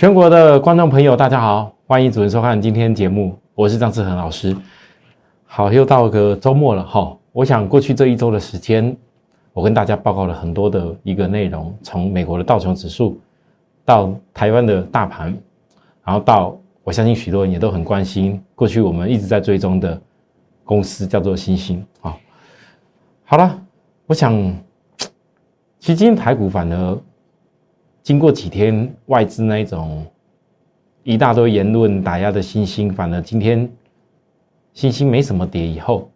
全国的观众朋友，大家好，欢迎准时收看今天节目，我是张志恒老师。好，又到个周末了哈。我想过去这一周的时间，我跟大家报告了很多的一个内容，从美国的道琼指数到台湾的大盘，然后到我相信许多人也都很关心，过去我们一直在追踪的公司叫做星星啊。好了，我想，其实今天台股反而。经过几天外资那一种一大堆言论打压的星星，反而今天星星没什么跌以后，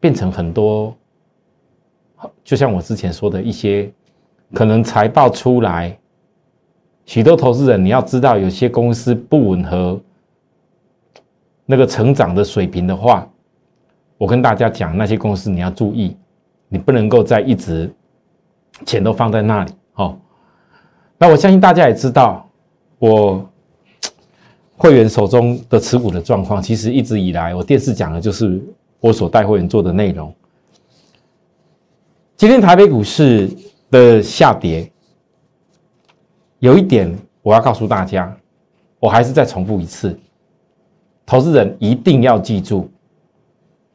变成很多，就像我之前说的一些，可能财报出来，许多投资人你要知道，有些公司不吻合那个成长的水平的话，我跟大家讲，那些公司你要注意，你不能够再一直钱都放在那里，哦。那我相信大家也知道，我会员手中的持股的状况，其实一直以来我电视讲的就是我所带会员做的内容。今天台北股市的下跌，有一点我要告诉大家，我还是再重复一次，投资人一定要记住，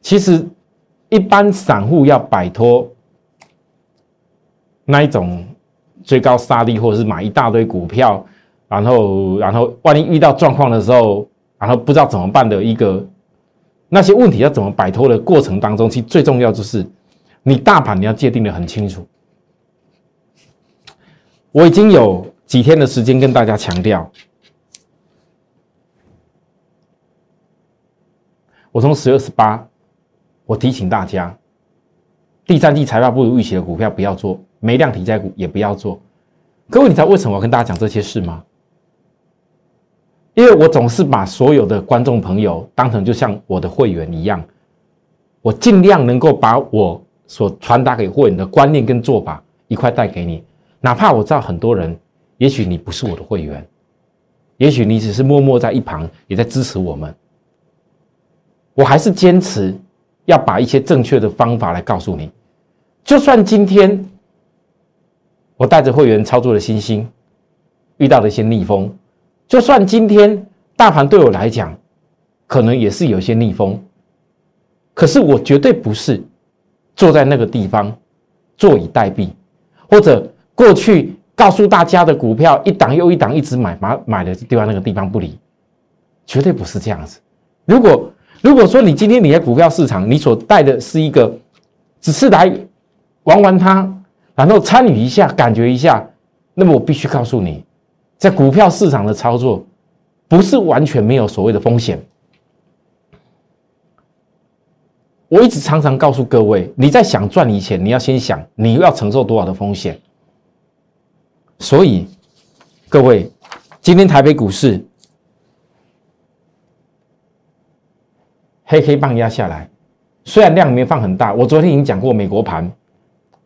其实一般散户要摆脱那一种。追高杀低，或者是买一大堆股票，然后，然后万一遇到状况的时候，然后不知道怎么办的一个那些问题要怎么摆脱的过程当中，其实最重要就是你大盘你要界定的很清楚。我已经有几天的时间跟大家强调，我从十月十八，我提醒大家，第三季财报不如预期的股票不要做。没量题材股也不要做，各位，你知道为什么我跟大家讲这些事吗？因为我总是把所有的观众朋友当成就像我的会员一样，我尽量能够把我所传达给会员的观念跟做法一块带给你，哪怕我知道很多人，也许你不是我的会员，也许你只是默默在一旁也在支持我们，我还是坚持要把一些正确的方法来告诉你，就算今天。我带着会员操作的新兴，遇到了一些逆风，就算今天大盘对我来讲，可能也是有些逆风，可是我绝对不是坐在那个地方坐以待毙，或者过去告诉大家的股票一档又一档一直买，买买的丢在那个地方不理，绝对不是这样子。如果如果说你今天你在股票市场，你所带的是一个只是来玩玩它。然后参与一下，感觉一下，那么我必须告诉你，在股票市场的操作，不是完全没有所谓的风险。我一直常常告诉各位，你在想赚以前，你要先想你要承受多少的风险。所以，各位，今天台北股市黑黑棒压下来，虽然量没放很大，我昨天已经讲过美国盘，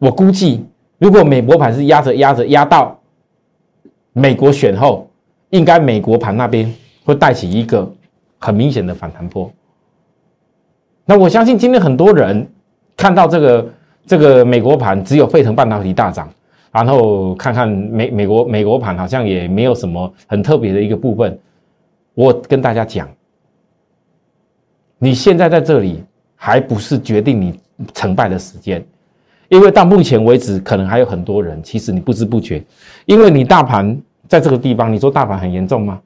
我估计。如果美国盘是压着压着压到美国选后，应该美国盘那边会带起一个很明显的反弹波。那我相信今天很多人看到这个这个美国盘只有费城半导体大涨，然后看看美美国美国盘好像也没有什么很特别的一个部分。我跟大家讲，你现在在这里还不是决定你成败的时间。因为到目前为止，可能还有很多人，其实你不知不觉，因为你大盘在这个地方，你说大盘很严重吗？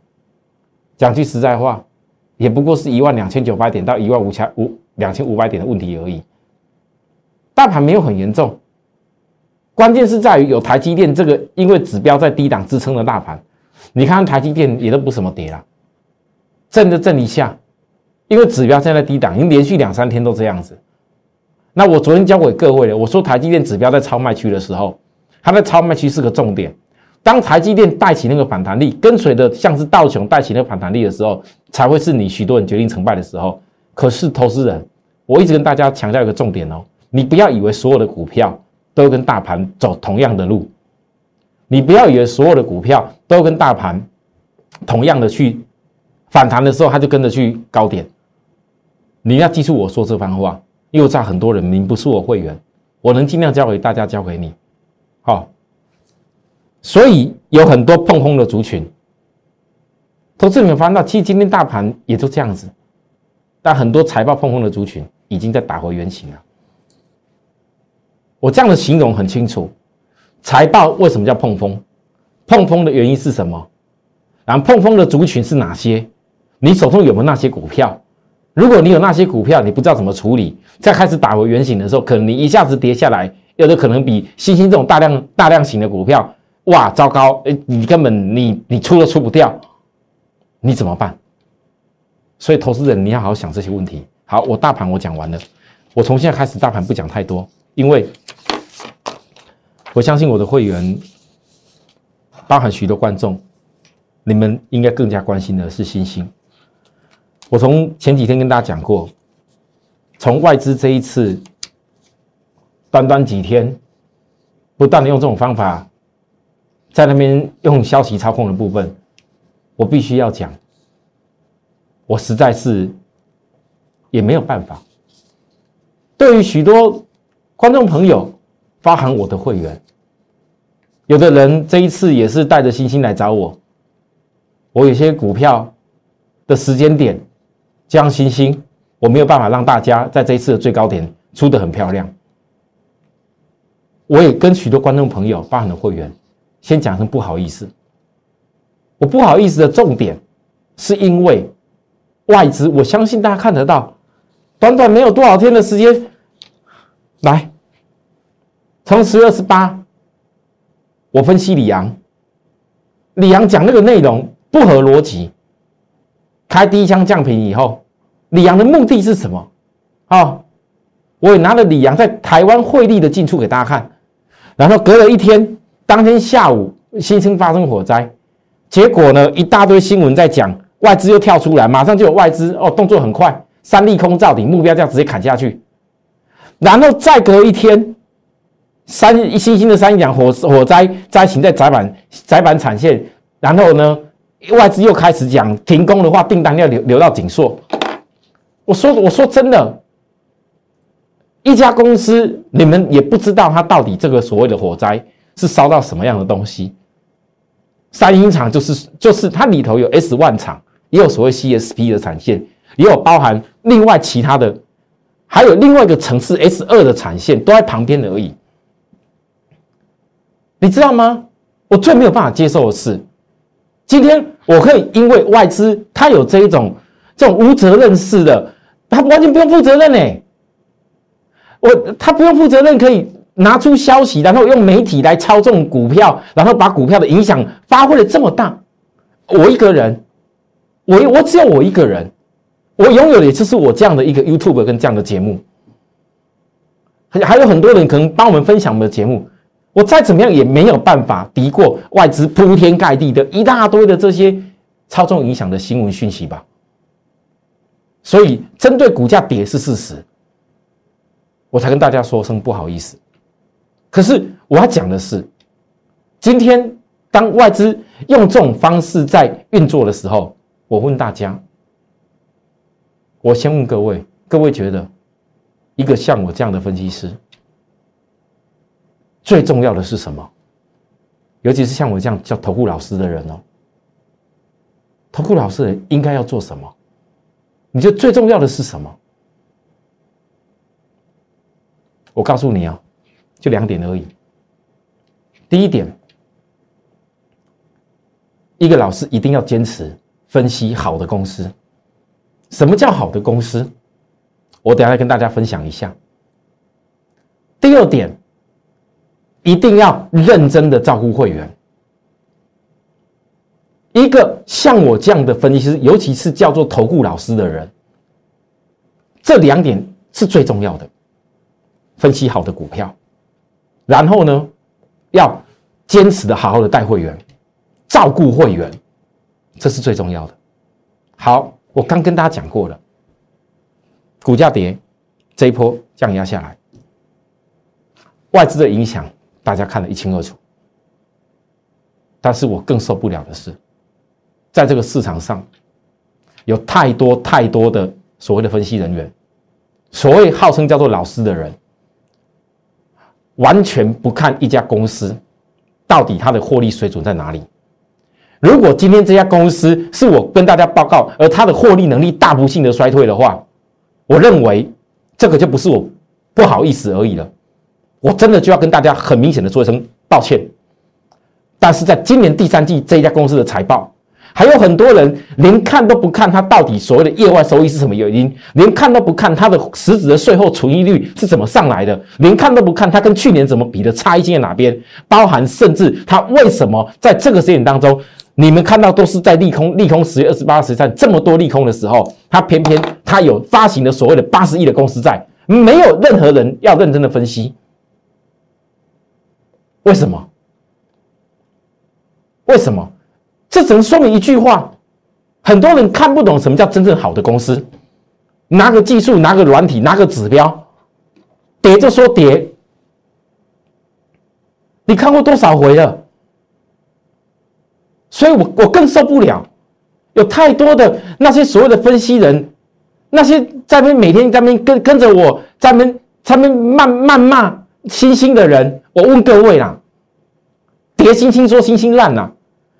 讲句实在话，也不过是一万两千九百点到一万五千五两千五百点的问题而已。大盘没有很严重，关键是在于有台积电这个，因为指标在低档支撑的大盘，你看台积电也都不什么跌了，震就震一下，因为指标现在低档，已经连续两三天都这样子。那我昨天教给各位了，我说台积电指标在超卖区的时候，它在超卖区是个重点。当台积电带起那个反弹力，跟随的像是道琼带起那个反弹力的时候，才会是你许多人决定成败的时候。可是投资人，我一直跟大家强调一个重点哦，你不要以为所有的股票都跟大盘走同样的路，你不要以为所有的股票都跟大盘同样的去反弹的时候，它就跟着去高点。你要记住我说这番话。又在很多人，您不是我会员，我能尽量教给大家，教给你，好。所以有很多碰风的族群，投资你们发现到，其实今天大盘也就这样子，但很多财报碰风的族群已经在打回原形了。我这样的形容很清楚，财报为什么叫碰风？碰风的原因是什么？然后碰风的族群是哪些？你手中有没有那些股票？如果你有那些股票，你不知道怎么处理，在开始打回原形的时候，可能你一下子跌下来，有的可能比新兴这种大量大量型的股票，哇，糟糕！哎，你根本你你出都出不掉，你怎么办？所以投资人你要好好想这些问题。好，我大盘我讲完了，我从现在开始大盘不讲太多，因为我相信我的会员。包含许多观众，你们应该更加关心的是星星。我从前几天跟大家讲过，从外资这一次短短几天，不断的用这种方法，在那边用消息操控的部分，我必须要讲，我实在是也没有办法。对于许多观众朋友，包含我的会员。有的人这一次也是带着信心来找我，我有些股票的时间点，将星星，我没有办法让大家在这一次的最高点出的很漂亮。我也跟许多观众朋友、包含的会员，先讲声不好意思。我不好意思的重点，是因为外资，我相信大家看得到，短短没有多少天的时间，来，从十月二十八。我分析李阳，李阳讲那个内容不合逻辑。开第一枪降频以后，李阳的目的是什么？啊，我也拿了李阳在台湾汇利的进出给大家看。然后隔了一天，当天下午新生发生火灾，结果呢一大堆新闻在讲，外资又跳出来，马上就有外资哦动作很快，三利空造顶，目标这样直接砍下去。然后再隔一天。三一星星的三一讲火火灾灾情在窄板窄板产线，然后呢，外资又开始讲停工的话，订单要流流到锦硕。我说我说真的，一家公司你们也不知道它到底这个所谓的火灾是烧到什么样的东西。三星厂就是就是它里头有 S 万厂，也有所谓 CSP 的产线，也有包含另外其他的，还有另外一个层次 S 二的产线都在旁边而已。你知道吗？我最没有办法接受的是，今天我可以因为外资他有这一种这种无责任式的，他完全不用负责任呢。我他不用负责任，可以拿出消息，然后用媒体来操纵股票，然后把股票的影响发挥的这么大。我一个人，我我只有我一个人，我拥有的也就是我这样的一个 YouTube 跟这样的节目，还还有很多人可能帮我们分享我们的节目。我再怎么样也没有办法敌过外资铺天盖地的一大堆的这些操纵影响的新闻讯息吧。所以，针对股价跌是事实，我才跟大家说声不好意思。可是我要讲的是，今天当外资用这种方式在运作的时候，我问大家，我先问各位，各位觉得一个像我这样的分析师？最重要的是什么？尤其是像我这样叫投顾老师的人哦，投顾老师应该要做什么？你觉得最重要的是什么？我告诉你啊，就两点而已。第一点，一个老师一定要坚持分析好的公司。什么叫好的公司？我等下跟大家分享一下。第二点。一定要认真的照顾会员。一个像我这样的分析师，尤其是叫做投顾老师的人，这两点是最重要的。分析好的股票，然后呢，要坚持的好好的带会员，照顾会员，这是最重要的。好，我刚跟大家讲过了，股价跌，这一波降压下来，外资的影响。大家看得一清二楚，但是我更受不了的是，在这个市场上，有太多太多的所谓的分析人员，所谓号称叫做老师的人，完全不看一家公司到底它的获利水准在哪里，如果今天这家公司是我跟大家报告，而它的获利能力大不幸的衰退的话，我认为这个就不是我不好意思而已了，我真的就要跟大家很明显的说一声抱歉。但是在今年第三季这一家公司的财报。还有很多人连看都不看，他到底所谓的业外收益是什么原因？连看都不看，他的实质的税后存益率是怎么上来的？连看都不看，他跟去年怎么比的差异性在哪边？包含甚至他为什么在这个时间当中，你们看到都是在利空，利空十月二十八、十三这么多利空的时候，他偏偏他有发行的所谓的八十亿的公司债，没有任何人要认真的分析，为什么？为什么？这只能说明一句话：很多人看不懂什么叫真正好的公司。拿个技术，拿个软体，拿个指标，跌就说跌。你看过多少回了？所以我我更受不了，有太多的那些所谓的分析人，那些在那边每天在那边跟跟着我在那边在那谩谩骂星星的人。我问各位啦，跌星星说星星烂呐？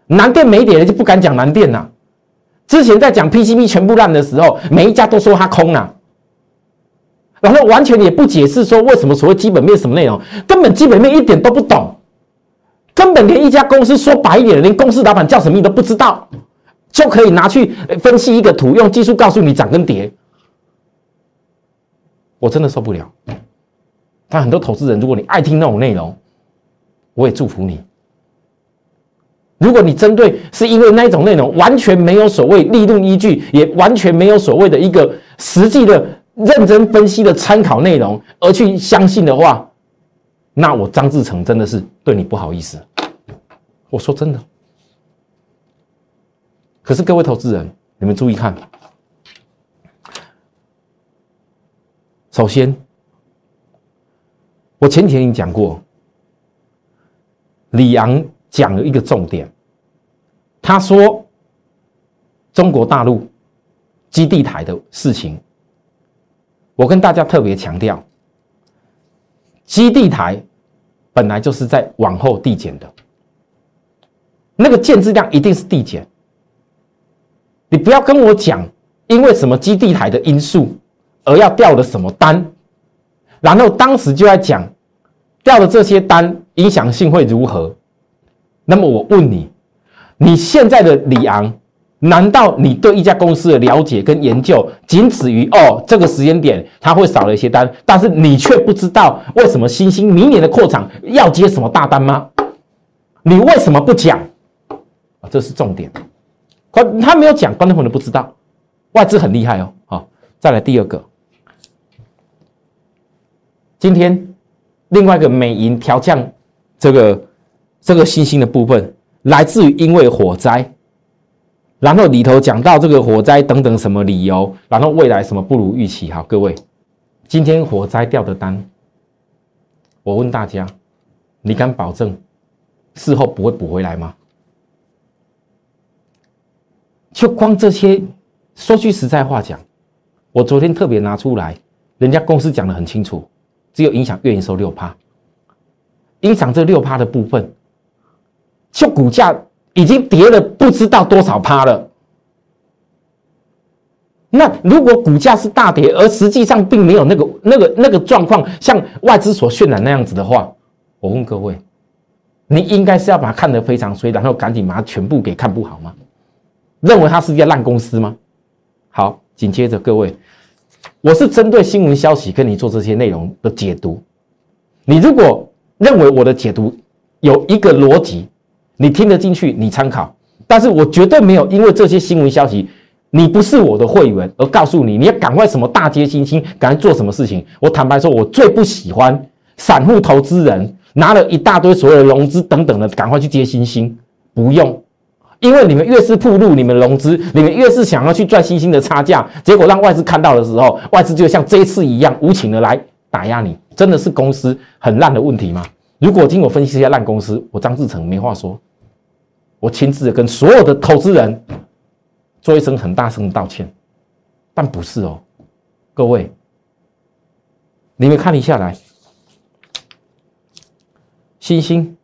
南电没跌了就不敢讲南电呐。之前在讲 PCB 全部烂的时候，每一家都说它空了，然后完全也不解释说为什么所谓基本面什么内容，根本基本面一点都不懂，根本连一家公司说白一点，连公司老板叫什么你都不知道，就可以拿去分析一个图，用技术告诉你涨跟跌。我真的受不了。但很多投资人，如果你爱听那种内容，我也祝福你。如果你针对是因为那种内容完全没有所谓利润依据，也完全没有所谓的一个实际的认真分析的参考内容而去相信的话，那我张志成真的是对你不好意思。我说真的。可是各位投资人，你们注意看，首先，我前几天已经讲过，李阳。讲了一个重点，他说中国大陆基地台的事情，我跟大家特别强调，基地台本来就是在往后递减的，那个建制量一定是递减。你不要跟我讲，因为什么基地台的因素而要掉了什么单，然后当时就在讲掉的这些单影响性会如何。那么我问你，你现在的李昂，难道你对一家公司的了解跟研究仅止于哦这个时间点它会少了一些单，但是你却不知道为什么新兴明年的扩厂要接什么大单吗？你为什么不讲？啊，这是重点。他他没有讲，观众朋友不知道，外资很厉害哦。好，再来第二个，今天另外一个美银调降这个。这个新兴的部分来自于因为火灾，然后里头讲到这个火灾等等什么理由，然后未来什么不如预期。好，各位，今天火灾掉的单，我问大家，你敢保证事后不会补回来吗？就光这些，说句实在话讲，我昨天特别拿出来，人家公司讲的很清楚，只有影响月营收六趴，影响这六趴的部分。就股价已经跌了不知道多少趴了。那如果股价是大跌，而实际上并没有那个那个那个状况，像外资所渲染那样子的话，我问各位，你应该是要把它看得非常衰，然后赶紧把它全部给看不好吗？认为它是一家烂公司吗？好，紧接着各位，我是针对新闻消息跟你做这些内容的解读。你如果认为我的解读有一个逻辑，你听得进去，你参考，但是我绝对没有因为这些新闻消息，你不是我的会员而告诉你，你要赶快什么大街新星，赶快做什么事情。我坦白说，我最不喜欢散户投资人拿了一大堆所有的融资等等的，赶快去接新星，不用，因为你们越是铺路，你们融资，你们越是想要去赚新兴的差价，结果让外资看到的时候，外资就像这一次一样无情的来打压你，真的是公司很烂的问题吗？如果听我分析这些烂公司，我张志成没话说。我亲自跟所有的投资人做一声很大声的道歉，但不是哦，各位，你们看一下来，星星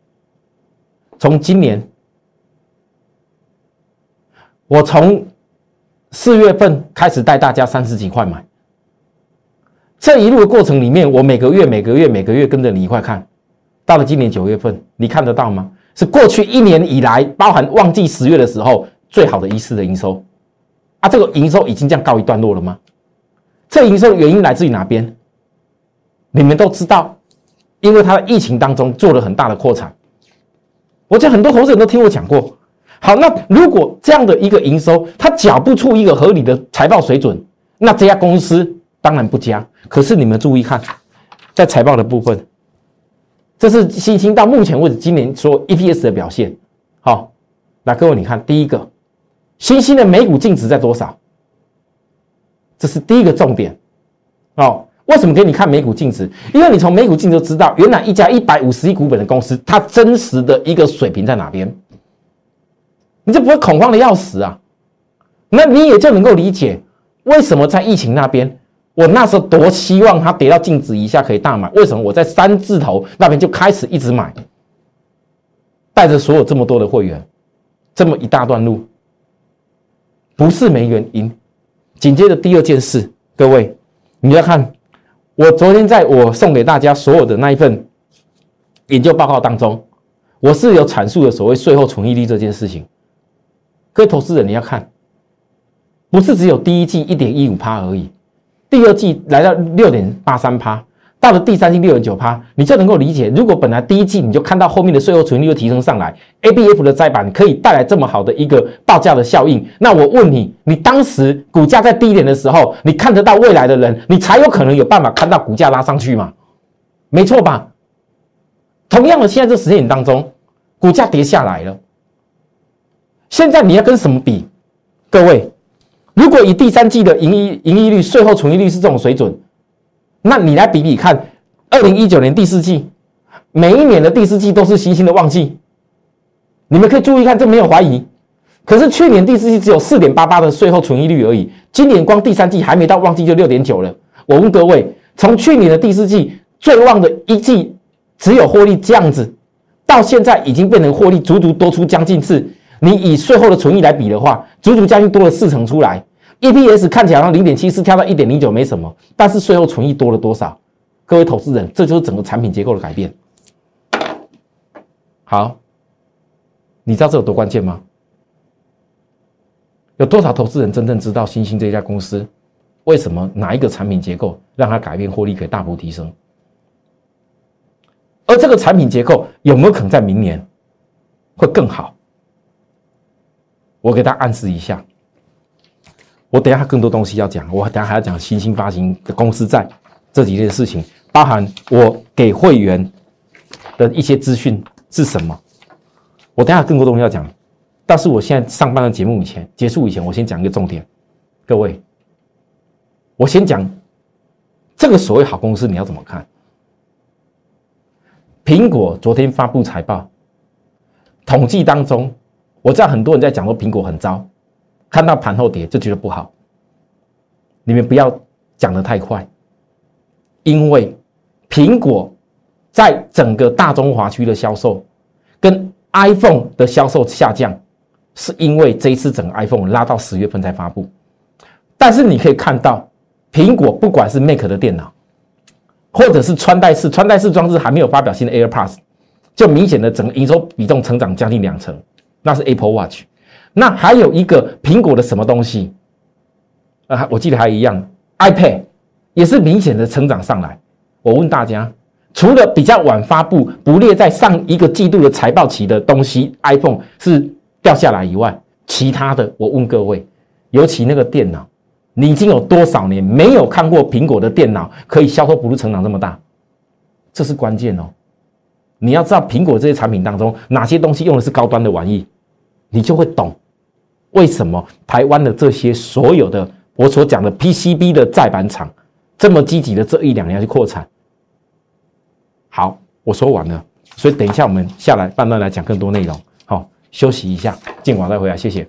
从今年我从四月份开始带大家三十几块买，这一路的过程里面，我每个月、每个月、每个月跟着你一块看，到了今年九月份，你看得到吗？是过去一年以来，包含旺季十月的时候最好的一次的营收啊！这个营收已经这样告一段落了吗？这营收的原因来自于哪边？你们都知道，因为它的疫情当中做了很大的扩产。我讲很多投资人都听我讲过。好，那如果这样的一个营收，它缴不出一个合理的财报水准，那这家公司当然不加。可是你们注意看，在财报的部分，这是新兴到目前为止今年所有 EPS 的表现。好，那各位你看，第一个，新兴的每股净值在多少？这是第一个重点。哦。为什么给你看每股净值？因为你从每股净值知道，原来一家一百五十亿股本的公司，它真实的一个水平在哪边，你就不会恐慌的要死啊！那你也就能够理解为什么在疫情那边，我那时候多希望它跌到净值以下可以大买。为什么我在三字头那边就开始一直买，带着所有这么多的会员，这么一大段路，不是没原因。紧接着第二件事，各位你要看。我昨天在我送给大家所有的那一份研究报告当中，我是有阐述的所谓税后存益率这件事情。各位投资人，你要看，不是只有第一季一点一五趴而已，第二季来到六点八三趴。到了第三季六点九趴，你就能够理解，如果本来第一季你就看到后面的税后存利又提升上来，A B F 的摘板可以带来这么好的一个报价的效应，那我问你，你当时股价在低点的时候，你看得到未来的人，你才有可能有办法看到股价拉上去嘛？没错吧？同样的，现在这时间点当中，股价跌下来了，现在你要跟什么比？各位，如果以第三季的盈利盈利率、税后存益率是这种水准。那你来比比看，二零一九年第四季，每一年的第四季都是新兴的旺季，你们可以注意看，这没有怀疑。可是去年第四季只有四点八八的税后存益率而已，今年光第三季还没到旺季就六点九了。我问各位，从去年的第四季最旺的一季只有获利这样子，到现在已经变成获利足足多出将近四。你以税后的存益来比的话，足足将近多了四成出来。EPS 看起来零点七四跳到一点零九没什么，但是税后存益多了多少？各位投资人，这就是整个产品结构的改变。好，你知道这有多关键吗？有多少投资人真正知道新兴这家公司为什么哪一个产品结构让它改变获利可以大幅提升？而这个产品结构有没有可能在明年会更好？我给大家暗示一下。我等下更多东西要讲，我等下还要讲新兴发行的公司债这几件事情，包含我给会员的一些资讯是什么。我等下更多东西要讲，但是我现在上班的节目以前结束以前，我先讲一个重点，各位，我先讲这个所谓好公司你要怎么看？苹果昨天发布财报，统计当中，我知道很多人在讲说苹果很糟。看到盘后跌就觉得不好，你们不要讲的太快，因为苹果在整个大中华区的销售跟 iPhone 的销售下降，是因为这一次整个 iPhone 拉到十月份才发布。但是你可以看到，苹果不管是 Mac 的电脑，或者是穿戴式穿戴式装置还没有发表新的 AirPods，就明显的整个营收比重成长将近两成，那是 Apple Watch。那还有一个苹果的什么东西啊？我记得还一样，iPad 也是明显的成长上来。我问大家，除了比较晚发布、不列在上一个季度的财报期的东西，iPhone 是掉下来以外，其他的，我问各位，尤其那个电脑，你已经有多少年没有看过苹果的电脑可以销售不如成长这么大？这是关键哦。你要知道苹果这些产品当中哪些东西用的是高端的玩意，你就会懂。为什么台湾的这些所有的我所讲的 PCB 的再板厂这么积极的这一两年要去扩产？好，我说完了，所以等一下我们下来慢慢来讲更多内容。好，休息一下，进广再回来，谢谢。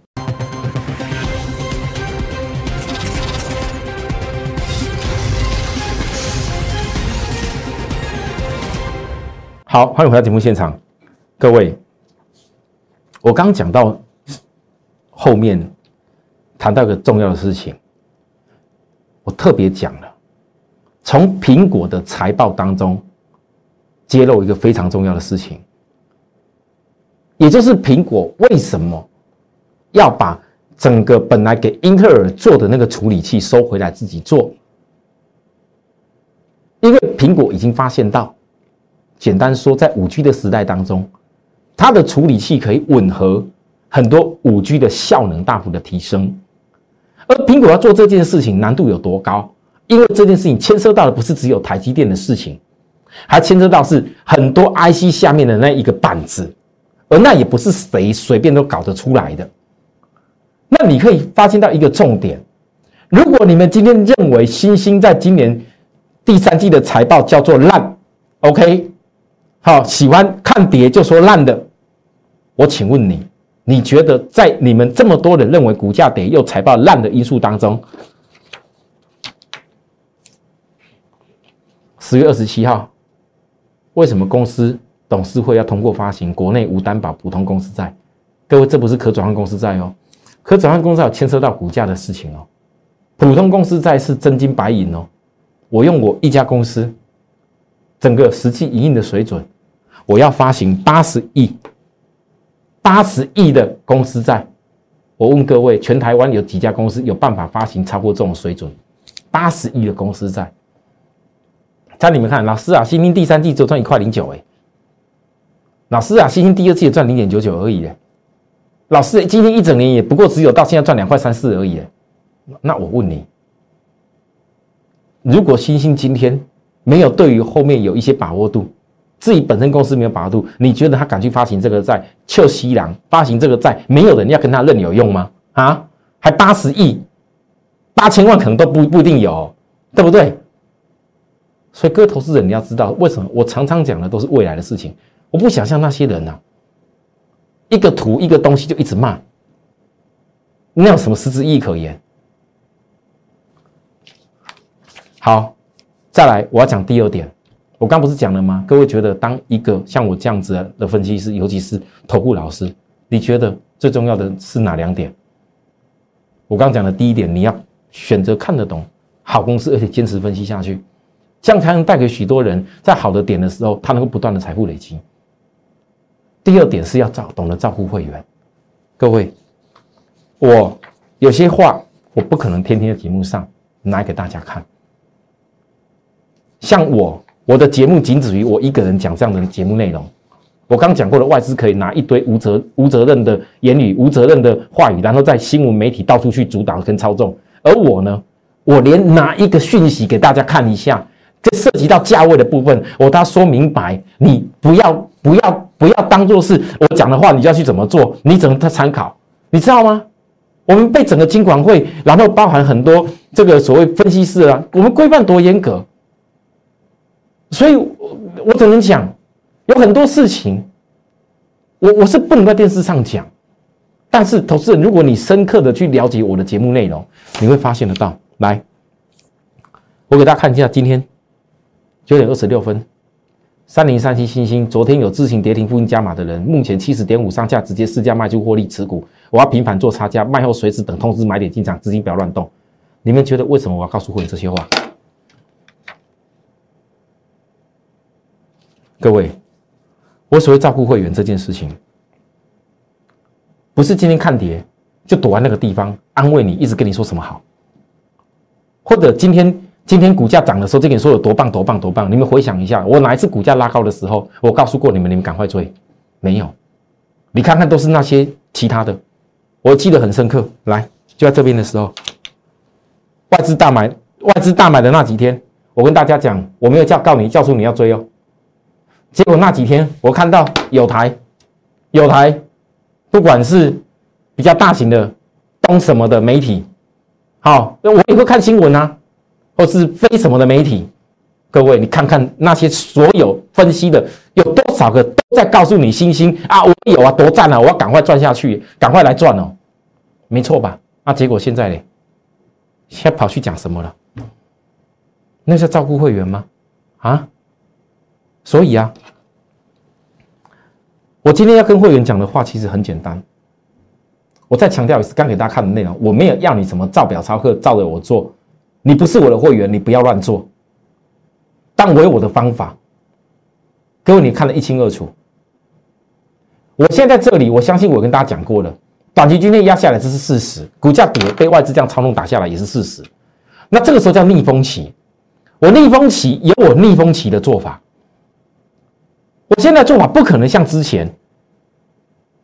好，欢迎回到节目现场，各位，我刚讲到。后面谈到一个重要的事情，我特别讲了，从苹果的财报当中揭露一个非常重要的事情，也就是苹果为什么要把整个本来给英特尔做的那个处理器收回来自己做？因为苹果已经发现到，简单说，在五 G 的时代当中，它的处理器可以吻合很多五 G 的效能大幅的提升。而苹果要做这件事情难度有多高？因为这件事情牵涉到的不是只有台积电的事情，还牵涉到是很多 IC 下面的那一个板子，而那也不是谁随便都搞得出来的。那你可以发现到一个重点：如果你们今天认为新兴在今年第三季的财报叫做烂，OK，好，喜欢看跌就说烂的，我请问你。你觉得在你们这么多人认为股价跌又财报烂的因素当中，十月二十七号，为什么公司董事会要通过发行国内无担保普通公司债？各位，这不是可转换公司债哦，可转换公司债牵涉到股价的事情哦。普通公司债是真金白银哦，我用我一家公司整个实际营运的水准，我要发行八十亿。八十亿的公司债，我问各位，全台湾有几家公司有办法发行超过这种水准？八十亿的公司债，在你们看，老师啊，新兴第三季只赚一块零九，哎，老师啊，新兴第二季也赚零点九九而已，哎，老师今天一整年也不过只有到现在赚两块三四而已，那我问你，如果新兴今天没有对于后面有一些把握度？自己本身公司没有把握度，你觉得他敢去发行这个债？就西郎发行这个债，没有人要跟他认有用吗？啊，还八十亿，八千万可能都不不一定有，对不对？所以各位投资人，你要知道为什么我常常讲的都是未来的事情。我不想像那些人呢，一个图一个东西就一直骂，那有什么实质意义可言？好，再来，我要讲第二点。我刚不是讲了吗？各位觉得当一个像我这样子的分析师，尤其是投顾老师，你觉得最重要的是哪两点？我刚讲的第一点，你要选择看得懂好公司，而且坚持分析下去，这样才能带给许多人在好的点的时候，他能够不断的财富累积。第二点是要照懂得照顾会员。各位，我有些话我不可能天天在节目上拿给大家看，像我。我的节目仅止于我一个人讲这样的节目内容。我刚讲过的外资可以拿一堆无责无责任的言语、无责任的话语，然后在新闻媒体到处去主导跟操纵。而我呢，我连拿一个讯息给大家看一下，这涉及到价位的部分，我都要说明白。你不要不要不要当做是我讲的话，你就要去怎么做？你怎么参考？你知道吗？我们被整个金管会，然后包含很多这个所谓分析师啊，我们规范多严格。所以，我我只能讲，有很多事情，我我是不能在电视上讲。但是，投资人，如果你深刻的去了解我的节目内容，你会发现得到。来，我给大家看一下，今天九点二十六分，三零三七星星，昨天有自行跌停、附近加码的人，目前七十点五上下直接市价卖出获利持股，我要频繁做差价，卖后随时等通知买点进场，资金不要乱动。你们觉得为什么我要告诉会员这些话？各位，我所谓照顾会员这件事情，不是今天看跌就躲在那个地方安慰你，一直跟你说什么好，或者今天今天股价涨的时候就跟你说有多棒多棒多棒。你们回想一下，我哪一次股价拉高的时候，我告诉过你们，你们赶快追，没有？你看看都是那些其他的，我记得很深刻。来，就在这边的时候，外资大买，外资大买的那几天，我跟大家讲，我没有叫告你，叫出你要追哦。结果那几天，我看到有台，有台，不管是比较大型的东什么的媒体，好，我也会看新闻啊，或是非什么的媒体，各位你看看那些所有分析的，有多少个都在告诉你星星啊，我有啊，多赞啊，我要赶快赚下去，赶快来赚哦，没错吧？那结果现在呢，现在跑去讲什么了？那是照顾会员吗？啊？所以啊，我今天要跟会员讲的话其实很简单。我再强调一次，刚给大家看的内容，我没有要你什么照表操课，照着我做。你不是我的会员，你不要乱做。但我有我的方法，各位你看得一清二楚。我现在这里，我相信我跟大家讲过了，短期均线压下来这是事实，股价跌被外资这样操纵打下来也是事实。那这个时候叫逆风期，我逆风期有我逆风期的做法。我现在做法不可能像之前，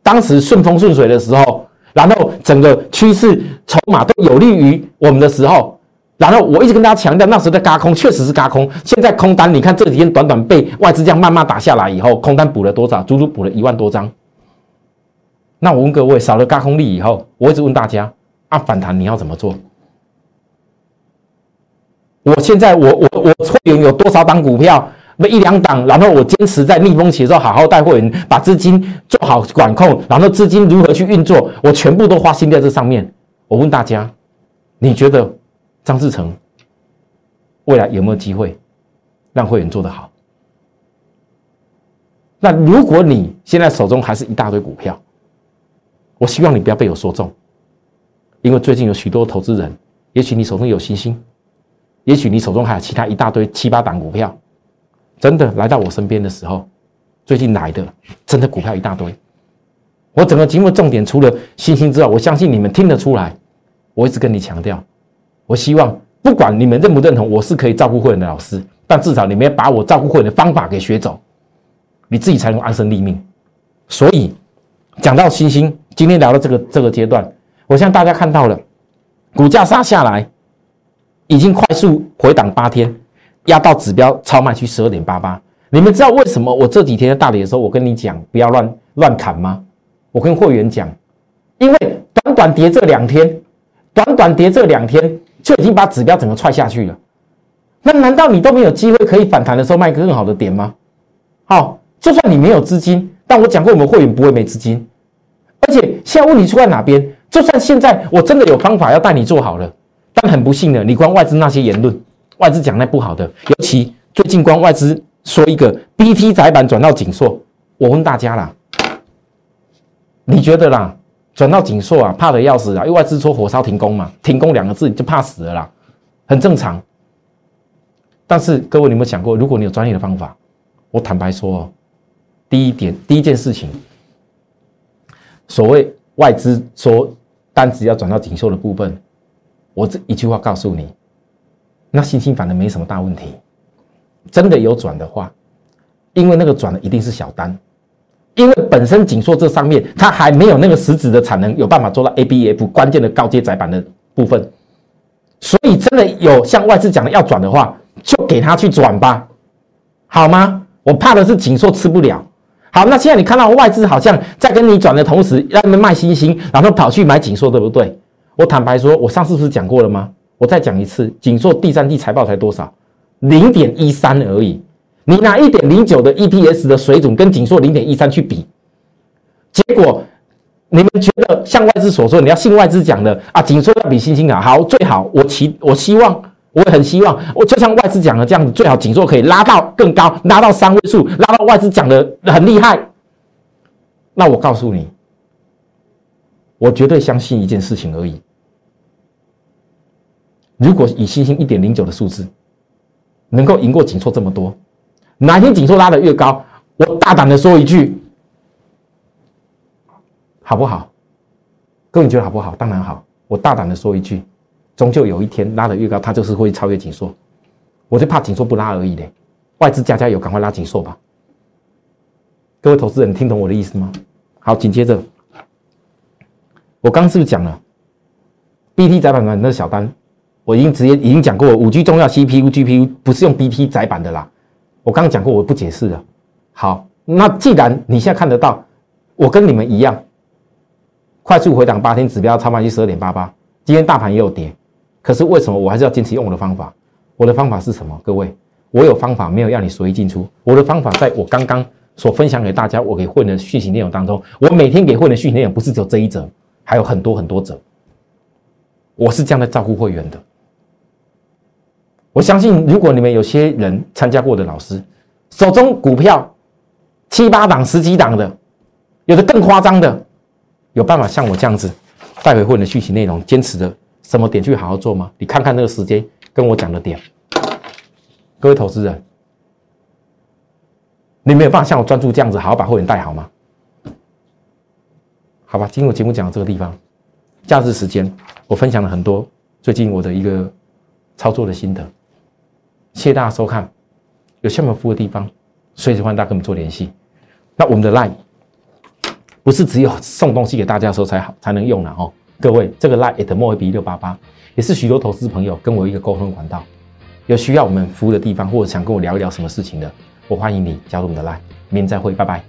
当时顺风顺水的时候，然后整个趋势筹码都有利于我们的时候。然后我一直跟大家强调，那时候的嘎空确实是嘎空。现在空单，你看这几天短短被外资这样慢慢打下来以后，空单补了多少？足足补了一万多张。那我问各位，少了嘎空力以后，我一直问大家：啊，反弹你要怎么做？我现在我我我会员有多少档股票？那一两档，然后我坚持在逆风期的时候好好带会员，把资金做好管控，然后资金如何去运作，我全部都花心在这上面。我问大家，你觉得？张志成未来有没有机会让会员做得好？那如果你现在手中还是一大堆股票，我希望你不要被我说中，因为最近有许多投资人，也许你手中有星星，也许你手中还有其他一大堆七八档股票，真的来到我身边的时候，最近来的真的股票一大堆。我整个节目重点除了星星之外，我相信你们听得出来，我一直跟你强调。我希望，不管你们认不认同，我是可以照顾会员的老师，但至少你们要把我照顾会员的方法给学走，你自己才能安身立命。所以，讲到星星，今天聊到这个这个阶段，我相信大家看到了，股价杀下来，已经快速回档八天，压到指标超卖去十二点八八。你们知道为什么我这几天在大跌的时候，我跟你讲不要乱乱砍吗？我跟会员讲，因为短短跌这两天，短短跌这两天。就已经把指标整个踹下去了，那难道你都没有机会可以反弹的时候卖个更好的点吗？好，就算你没有资金，但我讲过我们会员不会没资金，而且现在问题出在哪边？就算现在我真的有方法要带你做好了，但很不幸的，你光外资那些言论，外资讲那不好的，尤其最近光外资说一个 BT 窄板转到紧缩，我问大家啦，你觉得啦？转到紧缩啊，怕的要死啊！因为外资说火烧停工嘛，停工两个字你就怕死了啦，很正常。但是各位，你有没有想过，如果你有专业的方法，我坦白说，第一点，第一件事情，所谓外资说单子要转到紧缩的部分，我这一句话告诉你，那星星反而没什么大问题。真的有转的话，因为那个转的一定是小单。因为本身紧缩这上面，它还没有那个实质的产能，有办法做到 A B F 关键的高阶窄板的部分，所以真的有像外资讲的要转的话，就给他去转吧，好吗？我怕的是紧缩吃不了。好，那现在你看到外资好像在跟你转的同时，让他们卖星星，然后跑去买紧缩，对不对？我坦白说，我上次不是讲过了吗？我再讲一次，紧缩第三季财报才多少？零点一三而已。你拿一点零九的 EPS 的水准跟锦硕零点一三去比，结果你们觉得像外资所说，你要信外资讲的啊，锦硕要比星星好，好最好我期我希望我很希望，我就像外资讲的这样子，最好锦硕可以拉到更高，拉到三位数，拉到外资讲的很厉害。那我告诉你，我绝对相信一件事情而已，如果以星星一点零九的数字能够赢过锦硕这么多。哪天紧缩拉的越高，我大胆的说一句，好不好？各位你觉得好不好？当然好。我大胆的说一句，终究有一天拉的越高，它就是会超越紧缩。我就怕紧缩不拉而已嘞。外资加加油，赶快拉紧缩吧。各位投资人，听懂我的意思吗？好，紧接着，我刚是不是讲了？BT 窄板的那小单，我已经直接已经讲过，五 G 重要 CPU GPU 不是用 BT 窄板的啦。我刚刚讲过，我不解释了。好，那既然你现在看得到，我跟你们一样，快速回档八天指标超卖去十二点八八，今天大盘也有跌，可是为什么我还是要坚持用我的方法？我的方法是什么？各位，我有方法，没有让你随意进出。我的方法在我刚刚所分享给大家，我给会员的讯息内容当中，我每天给会员的讯息内容不是只有这一则，还有很多很多则。我是这样的照顾会员的。我相信，如果你们有些人参加过的老师，手中股票七八档、十几档的，有的更夸张的，有办法像我这样子带回会的讯息内容，坚持着什么点去好好做吗？你看看那个时间跟我讲的点，各位投资人，你没有办法像我专注这样子，好好把会员带好吗？好吧，今天我节目讲到这个地方，假日时间我分享了很多最近我的一个操作的心得，谢谢大家收看。有项目服务的地方，随时欢迎大家跟我们做联系。那我们的 line 不是只有送东西给大家的时候才好才能用的哦，各位，这个 line at 莫比六八八也是许多投资朋友跟我一个沟通管道。有需要我们服务的地方，或者想跟我聊一聊什么事情的，我欢迎你加入我们的 line。明天再会，拜拜。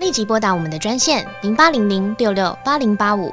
立即拨打我们的专线零八零零六六八零八五